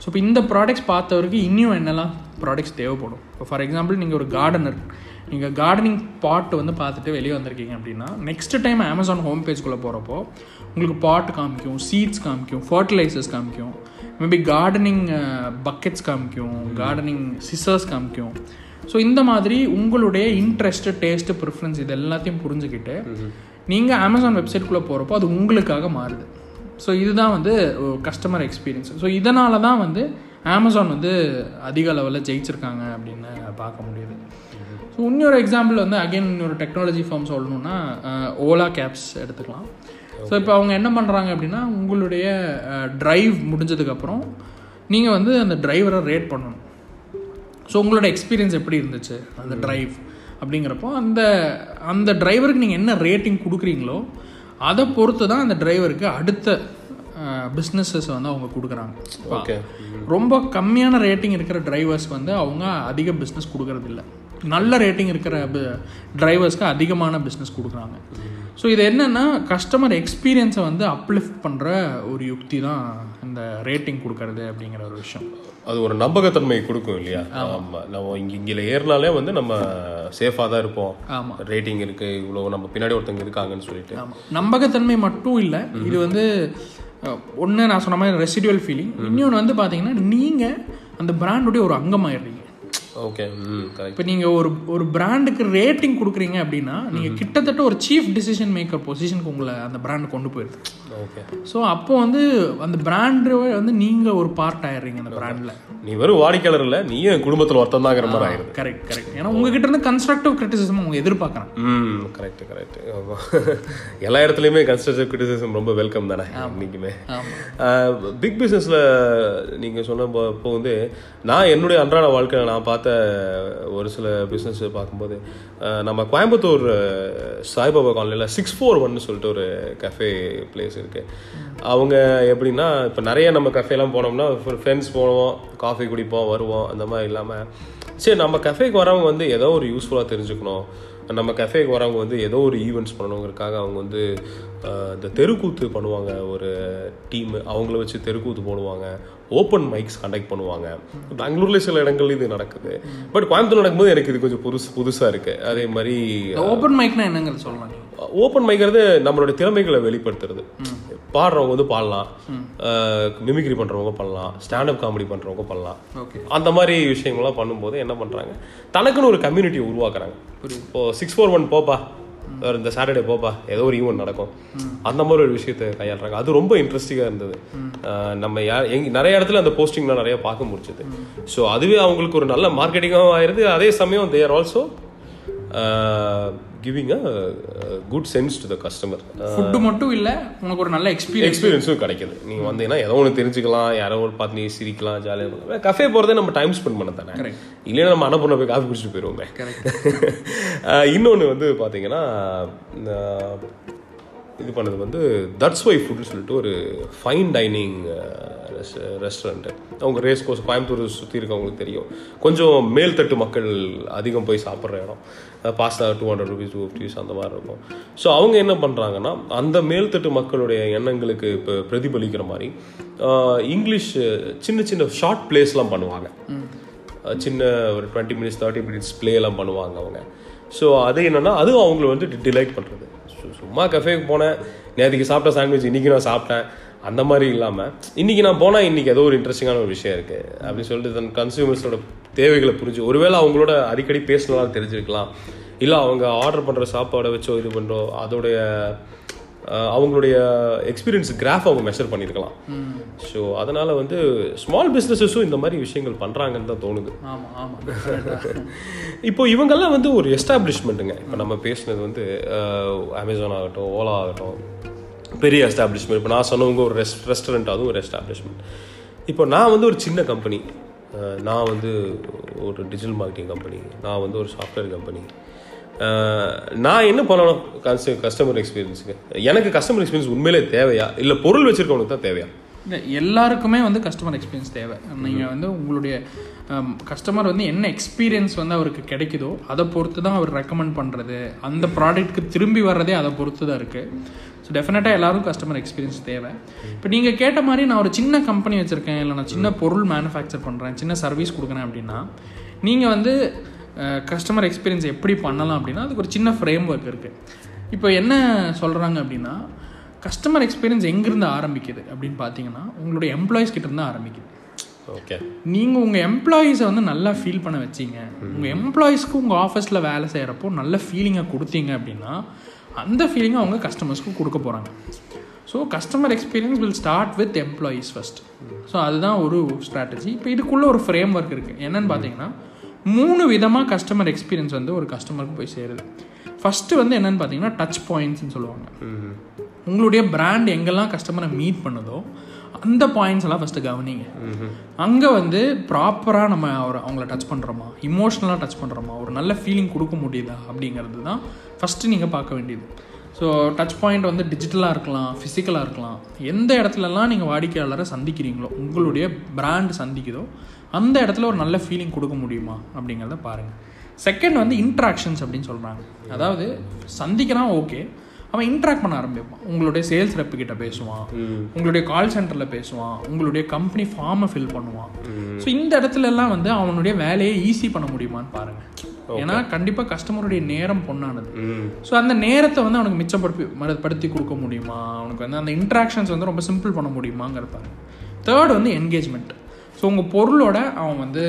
ஸோ இப்போ இந்த ப்ராடக்ட்ஸ் பார்த்தவருக்கு இன்னும் என்னெல்லாம் ப்ராடக்ட்ஸ் தேவைப்படும்? இப்போ ஃபார் எக்ஸாம்பிள் நீங்கள் ஒரு கார்டனர் நீங்கள் கார்டனிங் பாட் வந்து பார்த்துட்டு வெளியே வந்திருக்கீங்க அப்படின்னா நெக்ஸ்ட் டைம் அமேசான் ஹோம் பேஜ்குள்ளே போகிறப்போ உங்களுக்கு பாட் காமிக்கும் சீட்ஸ் காமிக்கும் ஃபர்டிலைசர்ஸ் காமிக்கும் மேபி கார்டனிங் பக்கெட்ஸ் காமிக்கும் கார்டனிங் சிசர்ஸ் காமிக்கும். ஸோ இந்த மாதிரி உங்களுடைய இன்ட்ரெஸ்ட்டு டேஸ்ட்டு ப்ரிஃபரன்ஸ் இது எல்லாத்தையும் புரிஞ்சுக்கிட்டு நீங்கள் அமேசான் வெப்சைட்குள்ளே போகிறப்போ அது உங்களுக்காக மாறுது. ஸோ இதுதான் வந்து கஸ்டமர் எக்ஸ்பீரியன்ஸ் ஸோ இதனால தான் வந்து அமேசான் வந்து அதிக லெவலில் ஜெயிச்சிருக்காங்க அப்படின்னு பார்க்க முடியுது. ஸோ இன்னொரு எக்ஸாம்பிள் வந்து அகைன் இன்னொரு டெக்னாலஜி ஃபார்ம் சொல்லணும்னா ஓலா கேப்ஸ் எடுத்துக்கலாம். ஸோ இப்போ அவங்க என்ன பண்ணுறாங்க அப்படின்னா உங்களுடைய ட்ரைவ் முடிஞ்சதுக்கப்புறம் நீங்கள் வந்து அந்த டிரைவரை ரேட் பண்ணணும். ஸோ உங்களோட எக்ஸ்பீரியன்ஸ் எப்படி இருந்துச்சு அந்த டிரைவ் அப்படிங்கிறப்போ அந்த அந்த டிரைவருக்கு நீங்கள் என்ன ரேட்டிங் கொடுக்குறீங்களோ அதை பொறுத்து தான் அந்த டிரைவருக்கு அடுத்த பிஸ்னஸஸ் வந்து அவங்க கொடுக்குறாங்க. ஓகே. ரொம்ப கம்மியான ரேட்டிங் இருக்கிற டிரைவர்ஸ் வந்து அவங்க அதிக பிஸ்னஸ் கொடுக்கறது இல்ல நல்ல ரேட்டிங் இருக்கிற டிரைவர்ஸ்க்கு அதிகமான பிஸ்னஸ் கொடுக்குறாங்க. ஸோ இது என்னென்னா கஸ்டமர் எக்ஸ்பீரியன்ஸை வந்து அப்லிஃப்ட் பண்ணுற ஒரு யுக்தி தான் இந்த ரேட்டிங் கொடுக்கறது அப்படிங்கிற ஒரு விஷயம். அது ஒரு நம்பகத்தன்மை கொடுக்கும் இல்லையா? ஆமா. நம்ம இங்க இங்கே ஏறினாலே வந்து நம்ம சேஃபாக தான் இருப்போம். ஆமா. ரேட்டிங் இருக்கு இவ்வளோ நம்ம பின்னாடி ஒருத்தங்க இருக்காங்கன்னு சொல்லிட்டு. ஆமாம் நம்பகத்தன்மை மட்டும் இல்லை இது வந்து ஒன்று நான் சொன்ன மாதிரி ரெசிடுவல் ஃபீலிங் இன்னொன்று வந்து பார்த்தீங்கன்னா நீங்கள் அந்த பிராண்டுடைய ஒரு அங்கமாயிடுறீங்க. ஓகே கரெக்ட் இப்போ நீங்கள் ஒரு ஒரு பிராண்டுக்கு ரேட்டிங் கொடுக்குறீங்க அப்படின்னா நீங்கள் கிட்டத்தட்ட ஒரு சீஃப் டிசிஷன் மேக்கர் பொசிஷனுக்கு உங்களை அந்த பிராண்ட் கொண்டு போயிடுது ஓகே ஸோ அப்போ வந்து அந்த பிராண்டு வந்து நீங்கள் ஒரு பார்ட் ஆயிடுறீங்க அந்த பிராண்டில் நீ வெறும் வாடிக்கையாளர் இல்லை நீயும் என் குடும்பத்தில் ஒருத்தன் தாங்கிற மாதிரி ஆயிடுது. கரெக்ட் கரெக்ட் ஏன்னா உங்ககிட்ட இருந்து கன்ஸ்ட்ரக்டிவ் கிரிட்டிசிசம் அவங்க எதிர்பார்க்குறாங்க. ம் கரெக்ட் கரெக்ட் எல்லா இடத்துலையுமே கன்ஸ்ட்ரக்டிவ் கிரிட்டிசிசம் ரொம்ப வெல்கம் தானே இன்னைக்குமே பிக் பிஸ்னஸில் நீங்கள் சொன்ன இப்போ வந்து நான் என்னுடைய அன்றாட வாழ்க்கையில் நான் பார்த்த பார்த்த ஒரு சில பிஸ்னஸ் பார்க்கும்போது நம்ம கோயம்புத்தூர் சாய்பாபா காலனியில் சிக்ஸ் ஃபோர் ஒன்னு சொல்லிட்டு ஒரு கஃபே பிளேஸ் இருக்குது அவங்க எப்படின்னா இப்போ நிறைய நம்ம கஃபேலாம் போனோம்னா ஃப்ரெண்ட்ஸ் போவோம் காஃபி குடிப்போம் வருவோம் அந்த மாதிரி இல்லாமல் சரி நம்ம கஃபேக்கு வரவங்க வந்து ஏதோ ஒரு யூஸ்ஃபுல்லாக தெரிஞ்சுக்கணும். நம்ம கஃபேக்கு வரவங்க வந்து ஏதோ ஒரு ஈவெண்ட்ஸ் பண்ணணுங்கிறதுக்காக அவங்க வந்து இந்த தெருக்கூத்து பண்ணுவாங்க. ஒரு டீம் அவங்கள வச்சு தெருக்கூத்து போடுவாங்க. ஓப்பன் மைக்ஸ் கண்டக்ட் பண்ணுவாங்க. பெங்களூர்ல சில இடங்கள் இது நடக்குது. பட் கோயம்புத்தூர் நடக்கும்போது எனக்கு இது கொஞ்சம் புதுசு புதுசாக இருக்கு. அதே மாதிரி ஓப்பன் மைக்னா என்னங்கிறது சொல்லலாம். ஓப்பன் மைக்கிறது நம்மளுடைய திறமைகளை வெளிப்படுத்துறது. பாடுறவங்க வந்து பாடலாம். மிமிக்ரி பண்றவங்க பண்ணலாம் ஸ்டாண்டப் காமெடி பண்றவங்க பண்ணலாம் ஓகே. அந்த மாதிரி விஷயங்கள்லாம் பண்ணும்போது என்ன பண்றாங்க? தனக்குன்னு ஒரு கம்யூனிட்டி உருவாக்குறாங்க. இப்போ சிக்ஸ் ஃபோர் ஒன் போப்பா. ஒரு இந்த சாட்டர்டே போப்பா. ஏதோ ஒரு ஈவெண்ட் நடக்கும். அந்த மாதிரி ஒரு விஷயத்தை கையாளுறாங்க. அது ரொம்ப இன்ட்ரெஸ்டிங்காக இருந்தது. நம்ம யா எங்க நிறைய இடத்துல அந்த போஸ்டிங்லாம் நிறைய பார்க்க முடிச்சது ஸோ அதுவே அவங்களுக்கு ஒரு நல்ல மார்க்கெட்டிங்காகவும் ஆயிருது அதே சமயம் they are also giving a good sense to the customer food மட்டும் இல்லை உனக்கு ஒரு நல்ல எக்ஸ்பீரியன்ஸ் எக்ஸ்பீரியன்ஸும் கிடைக்குது. நீங்கள் வந்தீங்கன்னா ஏதோ ஒன்று தெரிஞ்சுக்கலாம் யாரோ ஒரு பார்த்து நீ சிரிக்கலாம் ஜாலியாக இருக்கலாம். கஃபே போகிறதே நம்ம டைம் ஸ்பெண்ட் பண்ண தானே. இல்லைன்னா நம்ம அன்னபூர்ணா போய் காஃபி குடிச்சிட்டு போயிடுவோமே கரெக்ட் இன்னொன்று வந்து பார்த்தீங்கன்னா இந்த இது பண்ணது வந்து தட்ஸ் ஒய் ஃபுட்னு சொல்லிட்டு ஒரு ஃபைன் டைனிங் ரெஸ்டாரண்ட்டு அவங்க ரேஸ் கோர்ஸ் கோயம்புத்தூர் சுற்றி இருக்கவங்களுக்கு தெரியும். கொஞ்சம் மேல்தட்டு மக்கள் அதிகம் போய் சாப்பிட்ற இடம். Pasta two hundred rupees two fifties அந்த மாதிரி இருக்கும். ஸோ அவங்க என்ன பண்ணுறாங்கன்னா அந்த மேல்தட்டு மக்களுடைய எண்ணங்களுக்கு இப்போ பிரதிபலிக்கிற மாதிரி இங்கிலீஷ் சின்ன சின்ன ஷார்ட் பிளேஸ்லாம் பண்ணுவாங்க. சின்ன ஒரு டுவெண்ட்டி மினிட்ஸ் தேர்ட்டி மினிட்ஸ் ப்ளேலாம் பண்ணுவாங்க அவங்க. ஸோ அது என்னென்னா அதுவும் அவங்கள வந்து டிலைட் பண்ணுறது சும்மா கஃபேக்கு போனேன் நேற்றுக்கு சாப்பிட்ட சாண்ட்விச் இன்றைக்கி நான் சாப்பிட்டேன். அந்த மாதிரி இல்லாமல் இன்னைக்கு நான் போனால் இன்றைக்கி ஏதோ ஒரு இன்ட்ரெஸ்டிங்கான ஒரு விஷயம் இருக்குது அப்படின்னு சொல்லிட்டு தன் கன்சியூமர்ஸோட தேவைகளை புரிஞ்சு ஒருவேளை அவங்களோட அடிக்கடி பேசினாலும் தெரிஞ்சிருக்கலாம். இல்லை அவங்க ஆர்டர் பண்ணுற சாப்பாடை வச்சோ இது பண்ணுறோம் அதோடைய அவங்களுடைய எக்ஸ்பீரியன்ஸ் கிராஃப் அவங்க மெஷர் பண்ணியிருக்கலாம் ஸோ அதனால வந்து ஸ்மால் பிஸ்னஸஸும் இந்த மாதிரி விஷயங்கள் பண்ணுறாங்கன்னு தான் தோணுது. இப்போ இவங்கெல்லாம் வந்து ஒரு எஸ்டாப்ளிஷ்மெண்ட்டுங்க இப்போ நம்ம பேசுனது வந்து அமேசான் ஆகட்டும் ஓலா ஆகட்டும் பெரிய எஸ்டாப்ளிஷ்மெண்ட் இப்போ நான் சொன்னவங்க ஒரு ரெஸ்ட் ரெஸ்டாரண்ட் அதுவும் ஒரு எஸ்டாப்ளிஷ்மெண்ட் இப்போ நான் வந்து ஒரு சின்ன கம்பெனி நான் வந்து ஒரு டிஜிட்டல் மார்க்கெட்டிங் கம்பெனி நான் வந்து ஒரு சாஃப்ட்வேர் கம்பெனி நான் என்ன பண்ணணும்? கஸ்டமர் எக்ஸ்பீரியன்ஸுக்கு எனக்கு கஸ்டமர் எக்ஸ்பீரியன்ஸ் உண்மையிலே தேவையா? இல்லை பொருள் வச்சிருக்கவனுக்கு தான் தேவையா? இல்லை எல்லாருக்குமே வந்து கஸ்டமர் எக்ஸ்பீரியன்ஸ் தேவை. நீங்கள் வந்து உங்களுடைய கஸ்டமர் வந்து என்ன எக்ஸ்பீரியன்ஸ் வந்து அவருக்கு கிடைக்குதோ அதை பொறுத்து தான் அவர் ரெக்கமெண்ட் பண்ணுறது அந்த ப்ராடக்ட்க்கு திரும்பி வர்றதே அதை பொறுத்து தான் இருக்குது ஸோ டெஃபினட்டாக எல்லாரும் கஸ்டமர் எக்ஸ்பீரியன்ஸ் தேவை. இப்போ நீங்கள் கேட்ட மாதிரி நான் ஒரு சின்ன கம்பெனி வச்சுருக்கேன் இல்லை நான் சின்ன பொருள் மேனுஃபேக்சர் பண்ணுறேன் சின்ன சர்வீஸ் கொடுக்குறேன் அப்படின்னா நீங்கள் வந்து கஸ்டமர் எக்ஸ்பீரியன்ஸ் எப்படி பண்ணலாம் அப்படின்னா அதுக்கு ஒரு சின்ன ஃப்ரேம் ஒர்க் இருக்குது இப்போ என்ன சொல்கிறாங்க அப்படின்னா கஸ்டமர் எக்ஸ்பீரியன்ஸ் எங்கேருந்து ஆரம்பிக்குது அப்படின்னு பார்த்தீங்கன்னா உங்களுடைய எம்ப்ளாயிஸ் கிட்டேருந்து ஆரம்பிக்குது. ஓகே நீங்கள் உங்கள் எம்ப்ளாயீஸை வந்து நல்லா ஃபீல் பண்ண வச்சீங்க. உங்கள் எம்ப்ளாயீஸ்க்கு உங்கள் ஆஃபீஸில் வேலை செய்கிறப்போ நல்ல ஃபீலிங்கை கொடுத்தீங்க அப்படின்னா அந்த ஃபீலிங்கை அவங்க கஸ்டமர்ஸ்க்கு கொடுக்க போகிறாங்க so customer experience will start with employees first so அதுதான் ஒரு ஸ்ட்ராட்டஜி இப்போ இதுக்குள்ளே ஒரு ஃப்ரேம் ஒர்க் இருக்குது என்னன்னு பார்த்தீங்கன்னா மூணு விதமாக கஸ்டமர் எக்ஸ்பீரியன்ஸ் வந்து ஒரு கஸ்டமருக்கு போய் சேருது. ஃபஸ்ட்டு வந்து என்னன்னு பார்த்தீங்கன்னா டச் பாயிண்ட்ஸ்னு சொல்லுவாங்க. உங்களுடைய பிராண்ட் எங்கெல்லாம் கஸ்டமரை மீட் பண்ணுதோ அந்த பாயிண்ட்ஸ் எல்லாம் ஃபஸ்ட்டு கவனிங்க. அங்கே வந்து ப்ராப்பராக நம்ம அவரை அவங்கள டச் பண்ணுறோமா இமோஷ்னலாக டச் பண்ணுறோமா ஒரு நல்ல ஃபீலிங் கொடுக்க முடியுதா? அப்படிங்கிறது தான் ஃபஸ்ட்டு நீங்கள் பார்க்க வேண்டியது. ஸோ டச் பாயிண்ட் வந்து டிஜிட்டலாக இருக்கலாம் ஃபிசிக்கலாக இருக்கலாம். எந்த இடத்துலலாம் நீங்கள் வாடிக்கையாளரை சந்திக்கிறீங்களோ உங்களுடைய பிராண்ட் சந்திக்குதோ அந்த இடத்துல ஒரு நல்ல ஃபீலிங் கொடுக்க முடியுமா? அப்படிங்கிறத பாருங்கள் செகண்ட் வந்து இன்ட்ராக்ஷன்ஸ் அப்படின்னு சொல்கிறாங்க அதாவது சந்திக்கிறான் ஓகே அவன் இன்ட்ராக்ட் பண்ண ஆரம்பிப்பான். உங்களுடைய சேல்ஸ் ரெப்பு கிட்ட பேசுவான். உங்களுடைய கால் சென்டரில் பேசுவான். உங்களுடைய கம்பெனி ஃபார்மை ஃபில் பண்ணுவான். ஸோ இந்த இடத்துல எல்லாம் வந்து அவனுடைய வேலையை ஈஸி பண்ண முடியுமான்னு பாருங்க. ஏன்னா கண்டிப்பாக கஸ்டமருடைய நேரம் பொண்ணானது. ஸோ அந்த நேரத்தை வந்து அவனுக்கு மிச்சப்படுத்தி படுத்தி கொடுக்க முடியுமா? அவனுக்கு வந்து அந்த இன்ட்ராக்ஷன்ஸ் வந்து ரொம்ப சிம்பிள் பண்ண முடியுமாங்கிற பாருங்க. தேர்ட் வந்து என்கேஜ்மெண்ட் ஸோ உங்கள் பொருளோட அவன் வந்து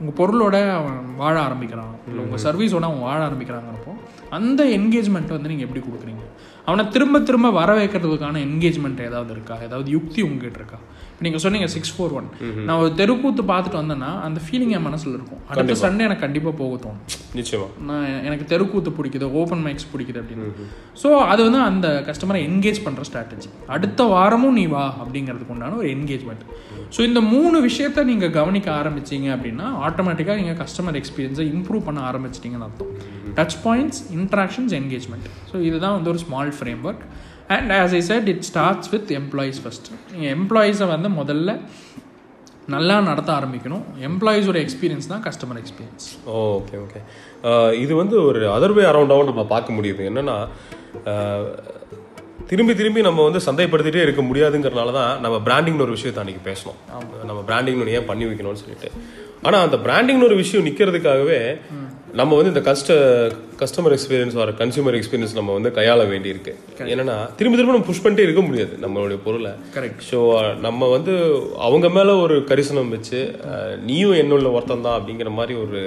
உங்கள் பொருளோட அவன் வாழ ஆரம்பிக்கிறான். இல்லை உங்கள் சர்வீஸோட அவன் வாழ ஆரம்பிக்கிறாங்கிறப்போ அந்த என்கேஜ்மெண்ட் வந்து நீங்கள் எப்படி கொடுக்குறீங்க? அவனை திரும்ப திரும்ப வர வைக்கிறதுக்கான என்கேஜ்மெண்ட் ஏதாவது இருக்கா? ஏதாவது யுக்தி உங்ககிட்ட இருக்கா? இப்போ நீங்கள் சொன்னீங்க சிக்ஸ் ஃபோர் ஒன் நான் ஒரு தெருக்கூத்து பார்த்துட்டு வந்தேன்னா அந்த ஃபீலிங் என் மனசில் இருக்கும். அடுத்த சண்டே எனக்கு கண்டிப்பாக போக தோணும். நிச்சயமா. நான் எனக்கு தெருக்கூத்து பிடிக்குது ஓப்பன் மைக்ஸ் பிடிக்குது அப்படின்னு. ஸோ அது வந்து அந்த கஸ்டமரை என்கேஜ் பண்ணுற ஸ்ட்ராட்டஜி அடுத்த வாரமும் நீ வா அப்படிங்கிறதுக்கு உண்டான ஒரு என்கேஜ்மெண்ட் ஸோ இந்த மூணு விஷயத்த நீங்கள் கவனிக்க ஆரம்பிச்சீங்க அப்படின்னா ஆட்டோமேட்டிக்காக நீங்கள் கஸ்டமர் எக்ஸ்பீரியன்ஸை இம்ப்ரூவ் பண்ண ஆரம்பிச்சிட்டிங்கன்னு அர்த்தம். Touch points interactions engagement so இதுதான் வந்து ஒரு small framework and as I said it starts with employees first நீங்கள் எம்ப்ளாயீஸை வந்து முதல்ல நல்லா நடத்த ஆரம்பிக்கணும். எம்ப்ளாயீஸோட எக்ஸ்பீரியன்ஸ் தான் கஸ்டமர் எக்ஸ்பீரியன்ஸ் ஓகே ஓகே இது வந்து ஒரு அதர்வே அரௌண்டாகவும் நம்ம பார்க்க முடியுது. என்னன்னா அஹ், திரும்பி திரும்பி நம்ம வந்து சந்தைப்படுத்திட்டே இருக்க முடியாதுங்கிறனால தான் நம்ம பிராண்டிங்னு ஒரு விஷயத்தை அன்றைக்கி பேசணும். நம்ம பிராண்டிங்னு ஏன் பண்ணி வைக்கணும்னு சொல்லிட்டு. ஆனால் அந்த பிராண்டிங்னு ஒரு விஷயம் நிற்கிறதுக்காகவே நம்ம வந்து இந்த கஸ்ட கஸ்டமர் எக்ஸ்பீரியன்ஸ் வர கன்சியூமர் எக்ஸ்பீரியன்ஸ் நம்ம வந்து கையாள வேண்டியிருக்கு. என்னன்னா திரும்ப திரும்ப நம்ம புஷ் பண்ணிட்டே இருக்க முடியாது நம்மளுடைய பொருளை. கரெக்ட் ஸோ நம்ம வந்து அவங்க மேலே ஒரு கரிசனம் வச்சு நீயும் என்னுள்ள ஒருத்தன் தான் அப்படிங்கிற மாதிரி ஒரு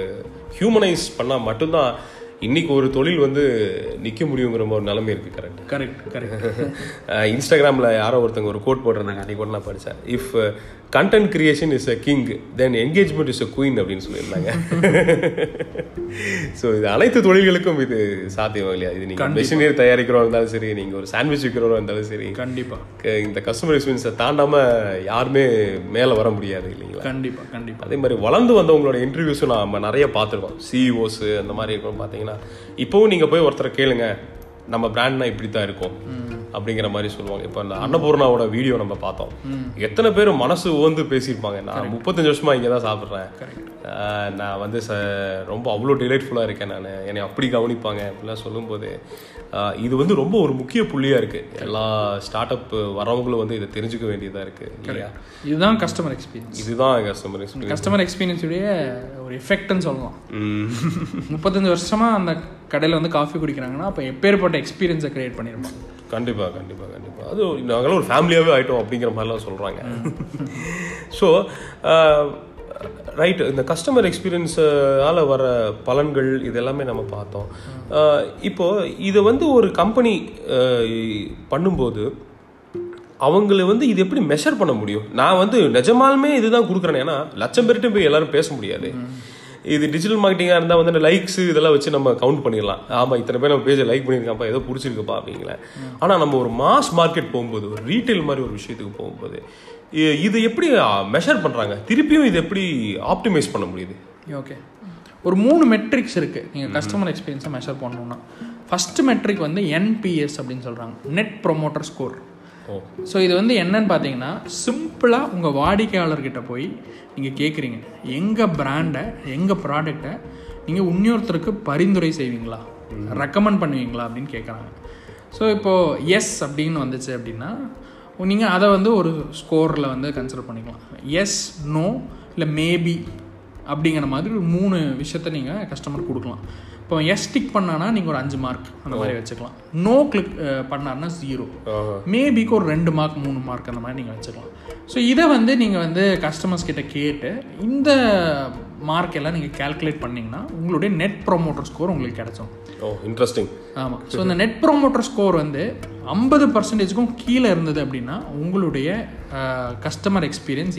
ஹியூமனைஸ் பண்ணால் மட்டும்தான் இன்னைக்கு ஒரு தொழில் வந்து நிற்க முடியுங்கிற ஒரு நிலைமை இருக்கு கரெக்ட் கரெக்ட் கரெக்ட் இன்ஸ்டாகிராமில் யாரோ ஒருத்தங்க ஒரு கோட் போட்டிருந்தாங்க அன்றைக்கி கூட நான் படித்தேன் if content creation is a king then engagement is a queen அப்படின்னு சொல்லியிருந்தாங்க. ஸோ இது அனைத்து தொழில்களுக்கும் இது சாத்தியம் இல்லையா? இது நீங்கள் மெஷினரி தயாரிக்கிறோம் இருந்தாலும் சரி நீங்கள் ஒரு சாண்ட்விச் விற்கிறோம் இருந்தாலும் சரி கண்டிப்பா. க- இந்த கஸ்டமர் எக்ஸ்பீரியன்ஸை தாண்டாம யாருமே மேலே வர முடியாது இல்லைங்களா? கண்டிப்பா கண்டிப்பா. அதே மாதிரி வளர்ந்து வந்தவங்களோட இன்டர்வியூஸும் நம்ம நிறைய பார்த்துருக்கோம். சிஇஓஸ் அந்த மாதிரி இருக்கும் பார்த்தீங்கன்னா இப்போவும் நீங்கள் போய் ஒருத்தரை கேளுங்க நம்ம பிராண்ட்னா இப்படி தான் இருக்கும். அப்படிங்கிற மாதிரி சொல்லுவாங்க. இப்போ இந்த அன்னபூர்ணாவோட வீடியோ நம்ம பார்த்தோம். எத்தனை பேர் மனசு ஓந்து பேசியிருப்பாங்க. நான் முப்பத்தஞ்சு வருஷமா இங்கே தான் சாப்பிட்றேன். நான் வந்து ச ரொம்ப அவ்வளோ டிலைட்ஃபுல்லாக இருக்கேன் நான். என்னை அப்படி கவனிப்பாங்க அப்படிலாம் சொல்லும்போது இது வந்து ரொம்ப ஒரு முக்கிய புள்ளியாக இருக்குது எல்லா ஸ்டார்ட் அப் வரவங்களும் வந்து இதை தெரிஞ்சுக்க வேண்டியதாக இருக்குது இல்லையா? இதுதான் கஸ்டமர் எக்ஸ்பீரியன்ஸ் இதுதான் கஸ்டமர் எக்ஸ்பீரியன்ஸ் கஸ்டமர் எக்ஸ்பீரியன்ஸுடைய ஒரு எஃபெக்ட்னு சொல்லலாம். முப்பத்தஞ்சு வருஷமா அந்த கடையில் வந்து காஃபி குடிக்கிறாங்கன்னா அப்போ எப்பேற்பட்ட எக்ஸ்பீரியன்ஸை கிரியேட் பண்ணியிருப்பாங்க கண்டிப்பா கண்டிப்பா கண்டிப்பா. அது நாங்களாம் ஒரு ஃபேமிலியாவே ஆயிட்டோம் அப்படிங்கிற மாதிரிலாம் சொல்றாங்க. ஸோ ரைட் இந்த கஸ்டமர் எக்ஸ்பீரியன்ஸால வர பலன்கள் இது எல்லாமே நம்ம பார்த்தோம். அஹ், இப்போ இதை வந்து ஒரு கம்பெனி பண்ணும்போது அவங்கள வந்து இது எப்படி மெஷர் பண்ண முடியும்? நான் வந்து நிஜமாலுமே இதுதான் கொடுக்குறேன் ஏன்னா லட்சம் பேர்கிட்ட போய் எல்லாரும் பேச முடியாது. இது டிஜிட்டல் மார்க்கெட்டிங்காக இருந்தால் வந்து லைக்ஸ் இதெல்லாம் வச்சு நம்ம கவுண்ட் பண்ணிடலாம். ஆமாம் இத்தனை பேர் நம்ம பேஜை லைக் பண்ணியிருக்காப்பா ஏதோ பிடிச்சிருக்குப்பா அப்படிங்கள. ஆனால் நம்ம ஒரு மாஸ் மார்க்கெட் போகும்போது ஒரு ரீட்டைல் மாதிரி ஒரு விஷயத்துக்கு போகும்போது இது எப்படி மெஷர் பண்ணுறாங்க திருப்பியும் இது எப்படி ஆப்டிமைஸ் பண்ண முடியுது? ஓகே ஒரு மூணு மெட்ரிக்ஸ் இருக்குது நீங்கள் கஸ்டமர் எக்ஸ்பீரியன்ஸை மெஷர் பண்ணணும்னா. ஃபர்ஸ்ட் மெட்ரிக் வந்து என்பிஎஸ் அப்படின்னு சொல்கிறாங்க net promoter score oh. So இது வந்து என்னன்னு பார்த்தீங்கன்னா சிம்பிளாக உங்கள் வாடிக்கையாளர்கிட்ட போய் நீங்கள் கேட்குறீங்க எங்கள் பிராண்டை எங்கள் ப்ராடக்டை நீங்கள் இன்னொருத்தருக்கு பரிந்துரை செய்வீங்களா? ரெக்கமெண்ட் பண்ணுவீங்களா? அப்படின்னு கேட்குறாங்க ஸோ இப்போது எஸ் அப்படின்னு வந்துச்சு அப்படின்னா நீங்கள் அதை வந்து ஒரு ஸ்கோரில் வந்து கன்சிடர் பண்ணிக்கலாம். எஸ் நோ இல்லை மேபி அப்படிங்கிற மாதிரி ஒரு மூணு விஷயத்த நீங்கள் கஸ்டமர் கொடுக்கலாம். இப்போ எஸ் டிக் பண்ணானா நீங்கள் ஒரு அஞ்சு மார்க் அந்த மாதிரி வச்சுக்கலாம். நோ கிளிக் பண்ணாருன்னா ஜீரோ மேபிக்கு ஒரு ரெண்டு மார்க் மூணு மார்க் அந்த மாதிரி நீங்கள் வச்சுக்கலாம். ஸோ இதை வந்து நீங்கள் வந்து கஸ்டமர்ஸ் கிட்ட கேட்டு இந்த மார்க் எல்லாம் நீங்கள் கால்குலேட் பண்ணிங்கன்னா உங்களுடைய நெட் ப்ரொமோட்டர் ஸ்கோர் உங்களுக்கு கிடைச்சோம் ஓ இன்ட்ரெஸ்டிங் ஆமாம் ஸோ இந்த நெட் ப்ரொமோட்டர் ஸ்கோர் வந்து ஐம்பது பர்சன்டேஜுக்கும் கீழே இருந்தது அப்படின்னா உங்களுடைய கஸ்டமர் எக்ஸ்பீரியன்ஸ்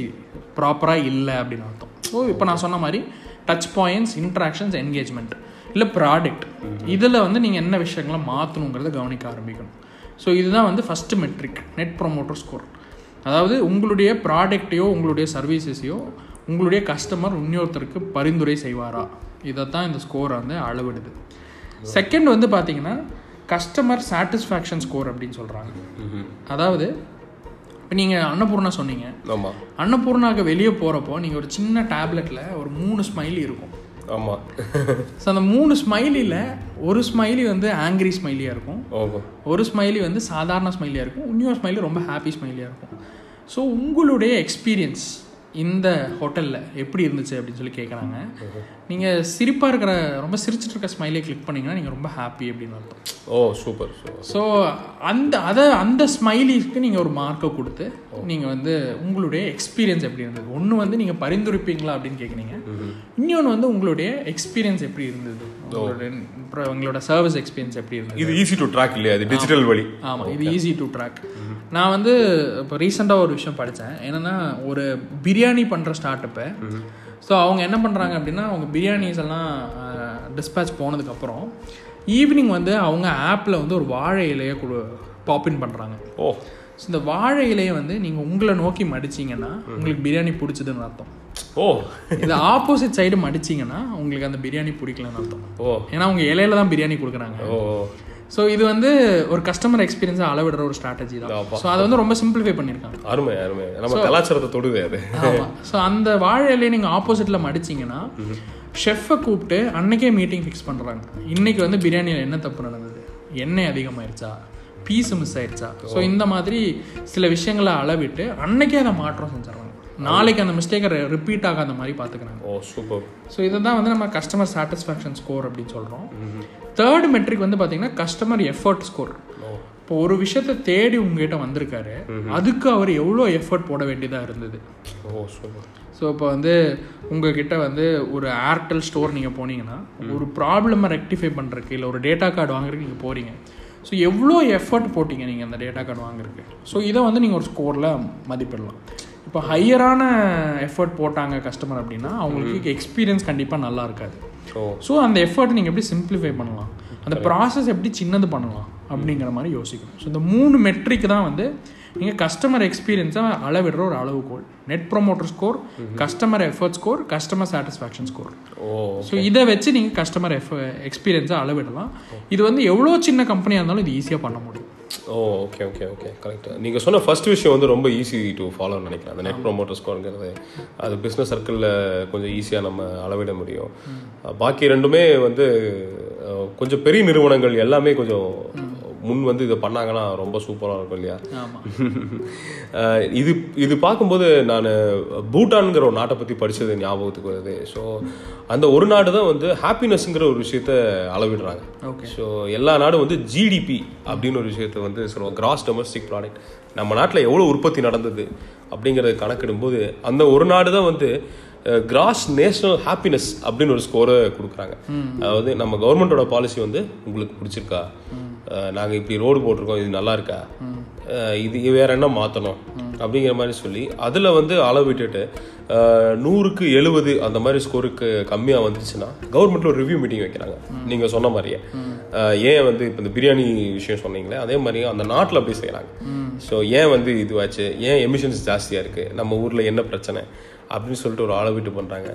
ப்ராப்பராக இல்லை அப்படின்னு அர்த்தம். ஸோ இப்போ நான் சொன்ன மாதிரி டச் பாயிண்ட்ஸ் இன்ட்ராக்ஷன்ஸ் என்கேஜ்மெண்ட் இல்லை ப்ராடக்ட் இதில் வந்து நீங்கள் என்ன விஷயங்களை மாற்றணுங்கிறத கவனிக்க ஆரம்பிக்கணும். ஸோ இதுதான் வந்து first metric net promoter score அதாவது உங்களுடைய ப்ராடக்டையோ உங்களுடைய சர்வீசஸையோ உங்களுடைய கஸ்டமர் இன்னொருத்தருக்கு பரிந்துரை செய்வாரா? இதை தான் இந்த ஸ்கோர் வந்து அளவிடுது. செகண்ட் வந்து பார்த்தீங்கன்னா கஸ்டமர் சாட்டிஸ்ஃபேக்ஷன் ஸ்கோர் அப்படின்னு சொல்கிறாங்க அதாவது இப்போ நீங்கள் அன்னபூர்ணா சொன்னீங்க. ஆமாம் அன்னபூர்ணாக்கு வெளியே போகிறப்போ நீங்கள் ஒரு சின்ன டேப்லெட்டில் ஒரு மூணு ஸ்மைலி இருக்கும். ஆமாம் ஸோ அந்த மூணு ஸ்மைலியில் ஒரு ஸ்மைலி வந்து ஆங்கிரி ஸ்மைலியாக இருக்கும். ஒரு ஸ்மைலி வந்து சாதாரண ஸ்மைலியாக இருக்கும். இன்னொரு ஸ்மைலி ரொம்ப ஹாப்பி ஸ்மைலியாக இருக்கும். ஸோ உங்களுடைய எக்ஸ்பீரியன்ஸ் இந்த ஹோட்டலில் எப்படி இருந்துச்சு அப்படின்னு சொல்லி கேட்குறாங்க நீங்கள் சிரிப்பாக இருக்கிற ரொம்ப சிரிச்சிட்டு இருக்க ஸ்மைலே கிளிக் பண்ணீங்கன்னா நீங்கள் ரொம்ப ஹாப்பி அப்படின்னு அர்த்தம். ஓ சூப்பர் ஸோ அந்த அதை அந்த ஸ்மைலிக்கு நீங்கள் ஒரு மார்க்கை கொடுத்து நீங்கள் வந்து உங்களுடைய எக்ஸ்பீரியன்ஸ் எப்படி இருந்தது? ஒன்று வந்து நீங்கள் பரிந்துரைப்பீங்களா அப்படின்னு கேட்குறீங்க இன்னொன்று வந்து உங்களுடைய எக்ஸ்பீரியன்ஸ் எப்படி இருந்தது? அப்புறம் உங்களோட சர்வீஸ் எக்ஸ்பீரியன்ஸ் எப்படி இருந்தது? இது ஈஸி டு ட்ராக் இல்லையா? இது டிஜிட்டல் வழி. ஆமாம் இது ஈஸி டு ட்ராக் நான் வந்து இப்போ ரீசெண்டாக ஒரு விஷயம் படித்தேன் என்னென்னா ஒரு பிரியாணி பண்ணுற ஸ்டார்ட் அப்போ ஸோ அவங்க என்ன பண்ணுறாங்க அப்படின்னா அவங்க பிரியாணிஸ் எல்லாம் டிஸ்பேச் போனதுக்கப்புறம் ஈவினிங் வந்து அவங்க ஆப்பில் வந்து ஒரு வாழை இலையை பாப்பின் பண்ணுறாங்க ஓ. ஸோ இந்த வாழை இலையை வந்து நீங்கள் உங்களை நோக்கி மடிச்சிங்கன்னா உங்களுக்கு பிரியாணி பிடிச்சதுன்னு அர்த்தம். ஓ. இது ஆப்போசிட் சைடு மடிச்சிங்கன்னா உங்களுக்கு அந்த பிரியாணி பிடிக்கலன்னு அர்த்தம். ஓ. ஏன்னா அவங்க இலையில தான் பிரியாணி கொடுக்குறாங்க. ஓ ஸோ இது வந்து ஒரு கஸ்டமர் எக்ஸ்பீரியன்ஸை அளவிடுற ஒரு ஸ்ட்ராட்டஜி தான். ஸோ அதை வந்து ரொம்ப சிம்பிளிஃபை பண்ணியிருக்காங்க. அருமை அருமை. நம்ம கலாச்சாரத்தை தொடுது அது. ஸோ அந்த வாழை இலையை நீங்கள் ஆப்போசிட்டில் மடிச்சிங்கன்னா ஷெஃப்பை கூப்பிட்டு அன்னைக்கே மீட்டிங் ஃபிக்ஸ் பண்ணுறாங்க இன்னைக்கு வந்து பிரியாணியில் என்ன தப்பு நடந்தது? எண்ணெய் அதிகமாயிருச்சா? பீஸ் மிஸ் ஆயிடுச்சா? ஸோ இந்த மாதிரி சில விஷயங்களை அளவிட்டு அன்னைக்கே அதை மாற்றம் செஞ்சிடறாங்க நாளைக்கு அந்த மிஸ்டேக்கை ரிப்பீட் ஆகாத மாதிரி பார்த்துக்கிறாங்க ஓ சூப்பர் ஸோ இதை தான் வந்து நம்ம கஸ்டமர் சாட்டிஸ்ஃபேக்ஷன் ஸ்கோர் அப்படின்னு சொல்கிறோம் தேர்ட் மெட்ரிக் வந்து பார்த்தீங்கன்னா கஸ்டமர் எஃபர்ட் ஸ்கோர் இப்போ ஒரு விஷயத்தை தேடி உங்ககிட்ட வந்திருக்காரு. அதுக்கு அவர் எவ்வளோ எஃபர்ட் போட வேண்டியதாக இருந்தது? ஓ சூப்பர் ஸோ இப்போ வந்து உங்ககிட்ட வந்து ஒரு ஏர்டெல் ஸ்டோர் நீங்கள் போனீங்கன்னா ஒரு ப்ராப்ளமை ரெக்டிஃபை பண்ணுறதுக்கு இல்லை ஒரு டேட்டா கார்டு வாங்குறதுக்கு நீங்கள் போகிறீங்க ஸோ எவ்வளோ எஃபர்ட் போட்டீங்க நீங்கள் அந்த டேட்டா கார்டு வாங்குறதுக்கு? ஸோ இதை வந்து நீங்கள் ஒரு ஸ்கோரில் மதிப்பிடலாம். இப்போ ஹையரான எஃபர்ட் போட்டாங்க கஸ்டமர் அப்படின்னா அவங்களுக்கு எக்ஸ்பீரியன்ஸ் கண்டிப்பாக நல்லா இருக்காது. ஸோ அந்த எஃபர்ட் நீங்கள் எப்படி சிம்பிளிஃபை பண்ணலாம்? அந்த ப்ராசஸ் எப்படி சின்னது பண்ணலாம்? அப்படிங்கிற மாதிரி யோசிக்கணும். ஸோ இந்த மூணு மெட்ரிக் தான் வந்து நீங்கள் கஸ்டமர் எக்ஸ்பீரியன்ஸை அளவிடுற ஒரு அளவுகோல் net promoter score customer effort score customer satisfaction score oh so இதை வச்சு நீங்கள் கஸ்டமர் எஃப் எக்ஸ்பீரியன்ஸை அளவிடலாம். இது வந்து எவ்வளோ சின்ன கம்பெனியாக இருந்தாலும் இது ஈஸியாக பண்ண முடியும். Oh okay okay okay correct நீங்கள் சொன்ன ஃபர்ஸ்ட் விஷயம் வந்து ரொம்ப ஈஸி டு ஃபாலோன்னு நினைக்கிறேன். அந்த நெட் ப்ரொமோட்டர் ஸ்கோருங்கிறது அது பிஸ்னஸ் சர்க்கிளில் கொஞ்சம் ஈஸியாக நம்ம அளவிட முடியும். பாக்கி ரெண்டுமே வந்து கொஞ்சம் பெரிய நிறுவனங்கள் எல்லாமே கொஞ்சம் முன் வந்து இதை பண்ணாங்கன்னா ரொம்ப சூப்பராக இருக்கும் இல்லையா? இது இது பார்க்கும்போது நான் பூட்டான்ங்கிற ஒரு நாட்டை பற்றி படித்தது ஞாபகத்துக்கு வருது. ஸோ அந்த ஒரு நாடு தான் வந்து ஹாப்பினஸ்ங்கிற ஒரு விஷயத்த அளவிடுறாங்க. ஓகே ஸோ எல்லா நாடும் வந்து ஜிடிபி அப்படின்னு ஒரு விஷயத்தை வந்து சொல்லுவோம் கிராஸ் டொமஸ்டிக் ப்ராடக்ட் நம்ம நாட்டில் எவ்வளோ உற்பத்தி நடந்தது அப்படிங்கிறத கணக்கிடும்போது அந்த ஒரு நாடு தான் வந்து கிராஸ் நேஷனல் ஹாப்பினஸ் அப்படின்னு ஒரு ஸ்கோரை கொடுக்குறாங்க. அதாவது நம்ம கவர்மெண்டோட பாலிசி வந்து உங்களுக்கு பிடிச்சிருக்கா? நாங்கள் இப்படி ரோடு போட்டிருக்கோம் இது நல்லா இருக்கா? இது வேற என்ன மாற்றணும் அப்படிங்கிற மாதிரி சொல்லி அதில் வந்து அளவிட்டுட்டு நூறுக்கு எழுபது அந்த மாதிரி ஸ்கோருக்கு கம்மியாக வந்துச்சுன்னா கவர்மெண்ட்ல ஒரு ரிவ்யூ மீட்டிங் வைக்கிறாங்க. நீங்கள் சொன்ன மாதிரியே. ஏன் வந்து இப்போ இந்த பிரியாணி விஷயம் சொன்னீங்களே அதே மாதிரி அந்த நாட்டில் அப்படி செய்கிறாங்க ஸோ ஏன் வந்து இதுவாச்சு? ஏன் எமிஷன்ஸ் ஜாஸ்தியாக இருக்குது நம்ம ஊரில் என்ன பிரச்சனை? அப்படின்னு சொல்லிட்டு ஒரு அளவிட்டு பண்ணுறாங்க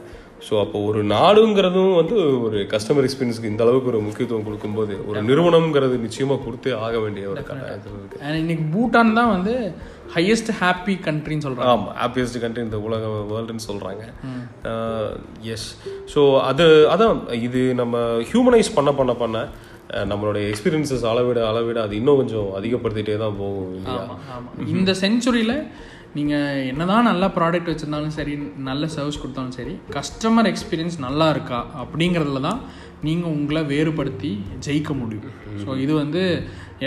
ஸோ அப்போ ஒரு நாடுங்கிறதும் வந்து ஒரு கஸ்டமர் எக்ஸ்பீரியன்ஸ்க்கு இந்த அளவுக்கு ஒரு முக்கியத்துவம் கொடுக்கும்போது ஒரு நிறுவனம்ங்கிறது நிச்சயமாக கொடுத்தே ஆக வேண்டிய ஒரு கட்டாயத்தில் இருக்குது இன்னைக்கு பூட்டான் தான் வந்து ஹையஸ்ட் ஹாப்பி கண்ட்ரின்னு சொல்கிறாங்க ஆமாம் ஹாப்பியஸ்ட் கண்ட்ரி இந்த உலக வேர்ல்டுன்னு சொல்கிறாங்க எஸ் ஸோ அது அதான் இது நம்ம ஹியூமனைஸ் பண்ண பண்ண பண்ண நம்மளுடைய எக்ஸ்பீரியன்சஸ் அளவிட அளவிட அது இன்னும் கொஞ்சம் அதிகப்படுத்திட்டே தான் போகும் இல்லையா? இந்த செஞ்சுரியில் நீங்கள் என்னதான் நல்ல ப்ராடக்ட் வச்சுருந்தாலும் சரி நல்ல சர்வீஸ் கொடுத்தாலும் சரி கஸ்டமர் எக்ஸ்பீரியன்ஸ் நல்லா இருக்கா அப்படிங்கிறதுல தான் நீங்கள் உங்களை வேறுபடுத்தி ஜெயிக்க முடியும். ஸோ இது வந்து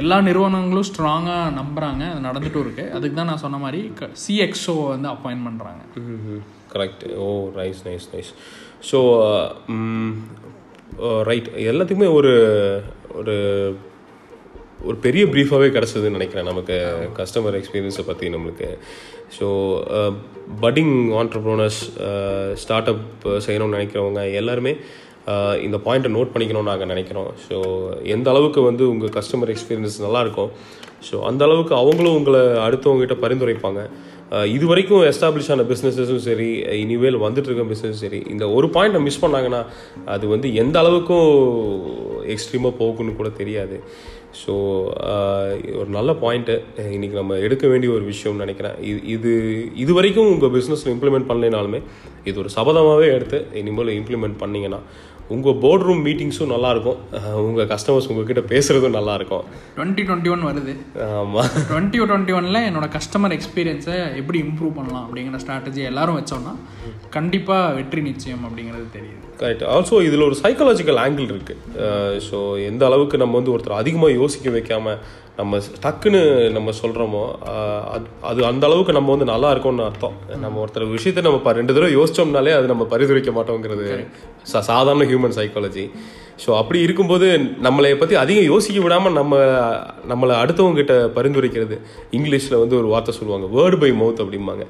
எல்லா நிறுவனங்களும் ஸ்ட்ராங்காக நம்புகிறாங்க அது நடந்துட்டும் இருக்குது அதுக்கு தான் நான் சொன்ன மாதிரி சிஎக்ஸோ வந்து அப்பாயின்ட் பண்ணுறாங்க correct oh nice nice nice so right எல்லாத்துக்குமே ஒரு ஒரு ஒரு பெரிய ப்ரீஃபாகவே கிடச்சதுன்னு நினைக்கிறேன் நமக்கு. கஸ்டமர் எக்ஸ்பீரியன்ஸை பற்றி நம்மளுக்கு. So budding entrepreneurs start up செய்யணும்னு நினைக்கிறவங்க எல்லாருமே uh, இந்த பாயிண்ட்டை நோட் பண்ணிக்கணும்னு நாங்கள் நினைக்கிறோம். ஸோ எந்த அளவுக்கு வந்து உங்கள் கஸ்டமர் எக்ஸ்பீரியன்ஸ் நல்லாயிருக்கும் ஸோ அந்த அளவுக்கு அவங்களும் உங்களை அடுத்தவங்ககிட்ட பரிந்துரைப்பாங்க. Uh, இது வரைக்கும் எஸ்டாப்ளிஷ் ஆன பிஸ்னஸஸும் சரி இனிமேல் வந்துட்டு இருக்க பிஸ்னஸும் சரி இந்த ஒரு பாயிண்ட்டை மிஸ் பண்ணாங்கன்னா அது வந்து எந்த அளவுக்கும் எக்ஸ்ட்ரீமாக போகுன்னு கூட தெரியாது. ஸோ ஒரு நல்ல பாயிண்ட்டு இன்னைக்கு நம்ம எடுக்க வேண்டிய ஒரு விஷயம்னு நினைக்கிறேன். இது இது இது வரைக்கும் உங்கள் பிஸ்னஸில் இம்ப்ளிமெண்ட் பண்ணலைனாலுமே இது ஒரு சபதமாகவே எடுத்து இனிமேல் இம்ப்ளிமெண்ட் பண்ணீங்கன்னா உங்கள் போர்ட் ரூம் மீட்டிங்ஸும் நல்லாயிருக்கும் உங்கள் கஸ்டமர்ஸ் உங்ககிட்ட பேசுகிறதும் நல்லாயிருக்கும். டுவெண்ட்டி டுவெண்ட்டி ஒன் வருது. ஆமாம் டுவெண்ட்டி டுவெண்ட்டி ஒனில் என்னோட கஸ்டமர் எக்ஸ்பீரியன்ஸை எப்படி இம்ப்ரூவ் பண்ணலாம் அப்படிங்கிற ஸ்ட்ராட்டஜி எல்லாரும் வச்சோம்னா கண்டிப்பாக வெற்றி நிச்சயம் அப்படிங்கிறது தெரியுது. கரெக்ட் ஆல்சோ இதில் ஒரு சைக்காலஜிக்கல் ஆங்கிள் இருக்குது ஸோ எந்த அளவுக்கு நம்ம வந்து ஒருத்தர் அதிகமாக யோசிக்க வைக்காம நம்ம டக்குன்னு நம்ம சொல்கிறோமோ அது அது அந்த அளவுக்கு நம்ம வந்து நல்லா இருக்கோம்னு அர்த்தம். நம்ம ஒருத்தர் விஷயத்தை நம்ம ரெண்டு தடவை யோசிச்சோம்னாலே அது நம்ம பரிந்துரைக்க மாட்டோங்கிறது சா சாதாரண ஹியூமன் சைக்காலஜி ஸோ அப்படி இருக்கும்போது நம்மளை பற்றி அதிகம் யோசிக்க விடாமல் நம்ம நம்மளை அடுத்தவங்க கிட்ட பரிந்துரைக்கிறது. இங்கிலீஷில் வந்து ஒரு வார்த்தை சொல்லுவாங்க வேர்டு பை மவுத் அப்படிம்பாங்க.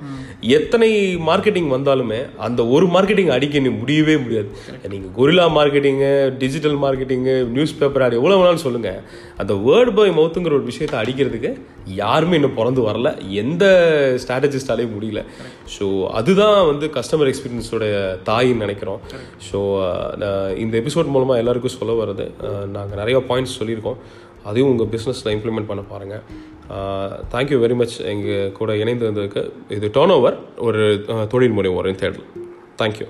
எத்தனை மார்க்கெட்டிங் வந்தாலுமே அந்த ஒரு மார்க்கெட்டிங் அடிக்க நீ முடியவே முடியாது. நீங்கள் guerrilla marketing digital marketing newspaper ஆடி எவ்வளோ வேணாலும் சொல்லுங்கள் அந்த வேர்டு பை மவுத்துங்கிற ஒரு விஷயத்தை அடிக்கிறதுக்கு யாருமே இன்னும் பிறந்து வரல. எந்த ஸ்ட்ராட்டஜிஸ்டாலையும் முடியல. ஸோ அதுதான் வந்து கஸ்டமர் எக்ஸ்பீரியன்ஸோட தாயின்னு நினைக்கிறோம். ஸோ இந்த எபிசோட் மூலமாக எல்லாருக்கும் சொல்ல வருது நாங்கள் நிறைய பாயிண்ட்ஸ் சொல்லியிருக்கோம். அதையும் உங்கள் பிஸ்னஸில் இம்ப்ளிமெண்ட் பண்ண பாருங்கள் தேங்க்யூ வெரி மச் எங்கள் கூட இணைந்து வந்ததுக்கு இது டேர்ன் ஓவர் ஒரு அஹ், தொழில் முனைவோரின் தேடல். தேங்க்யூ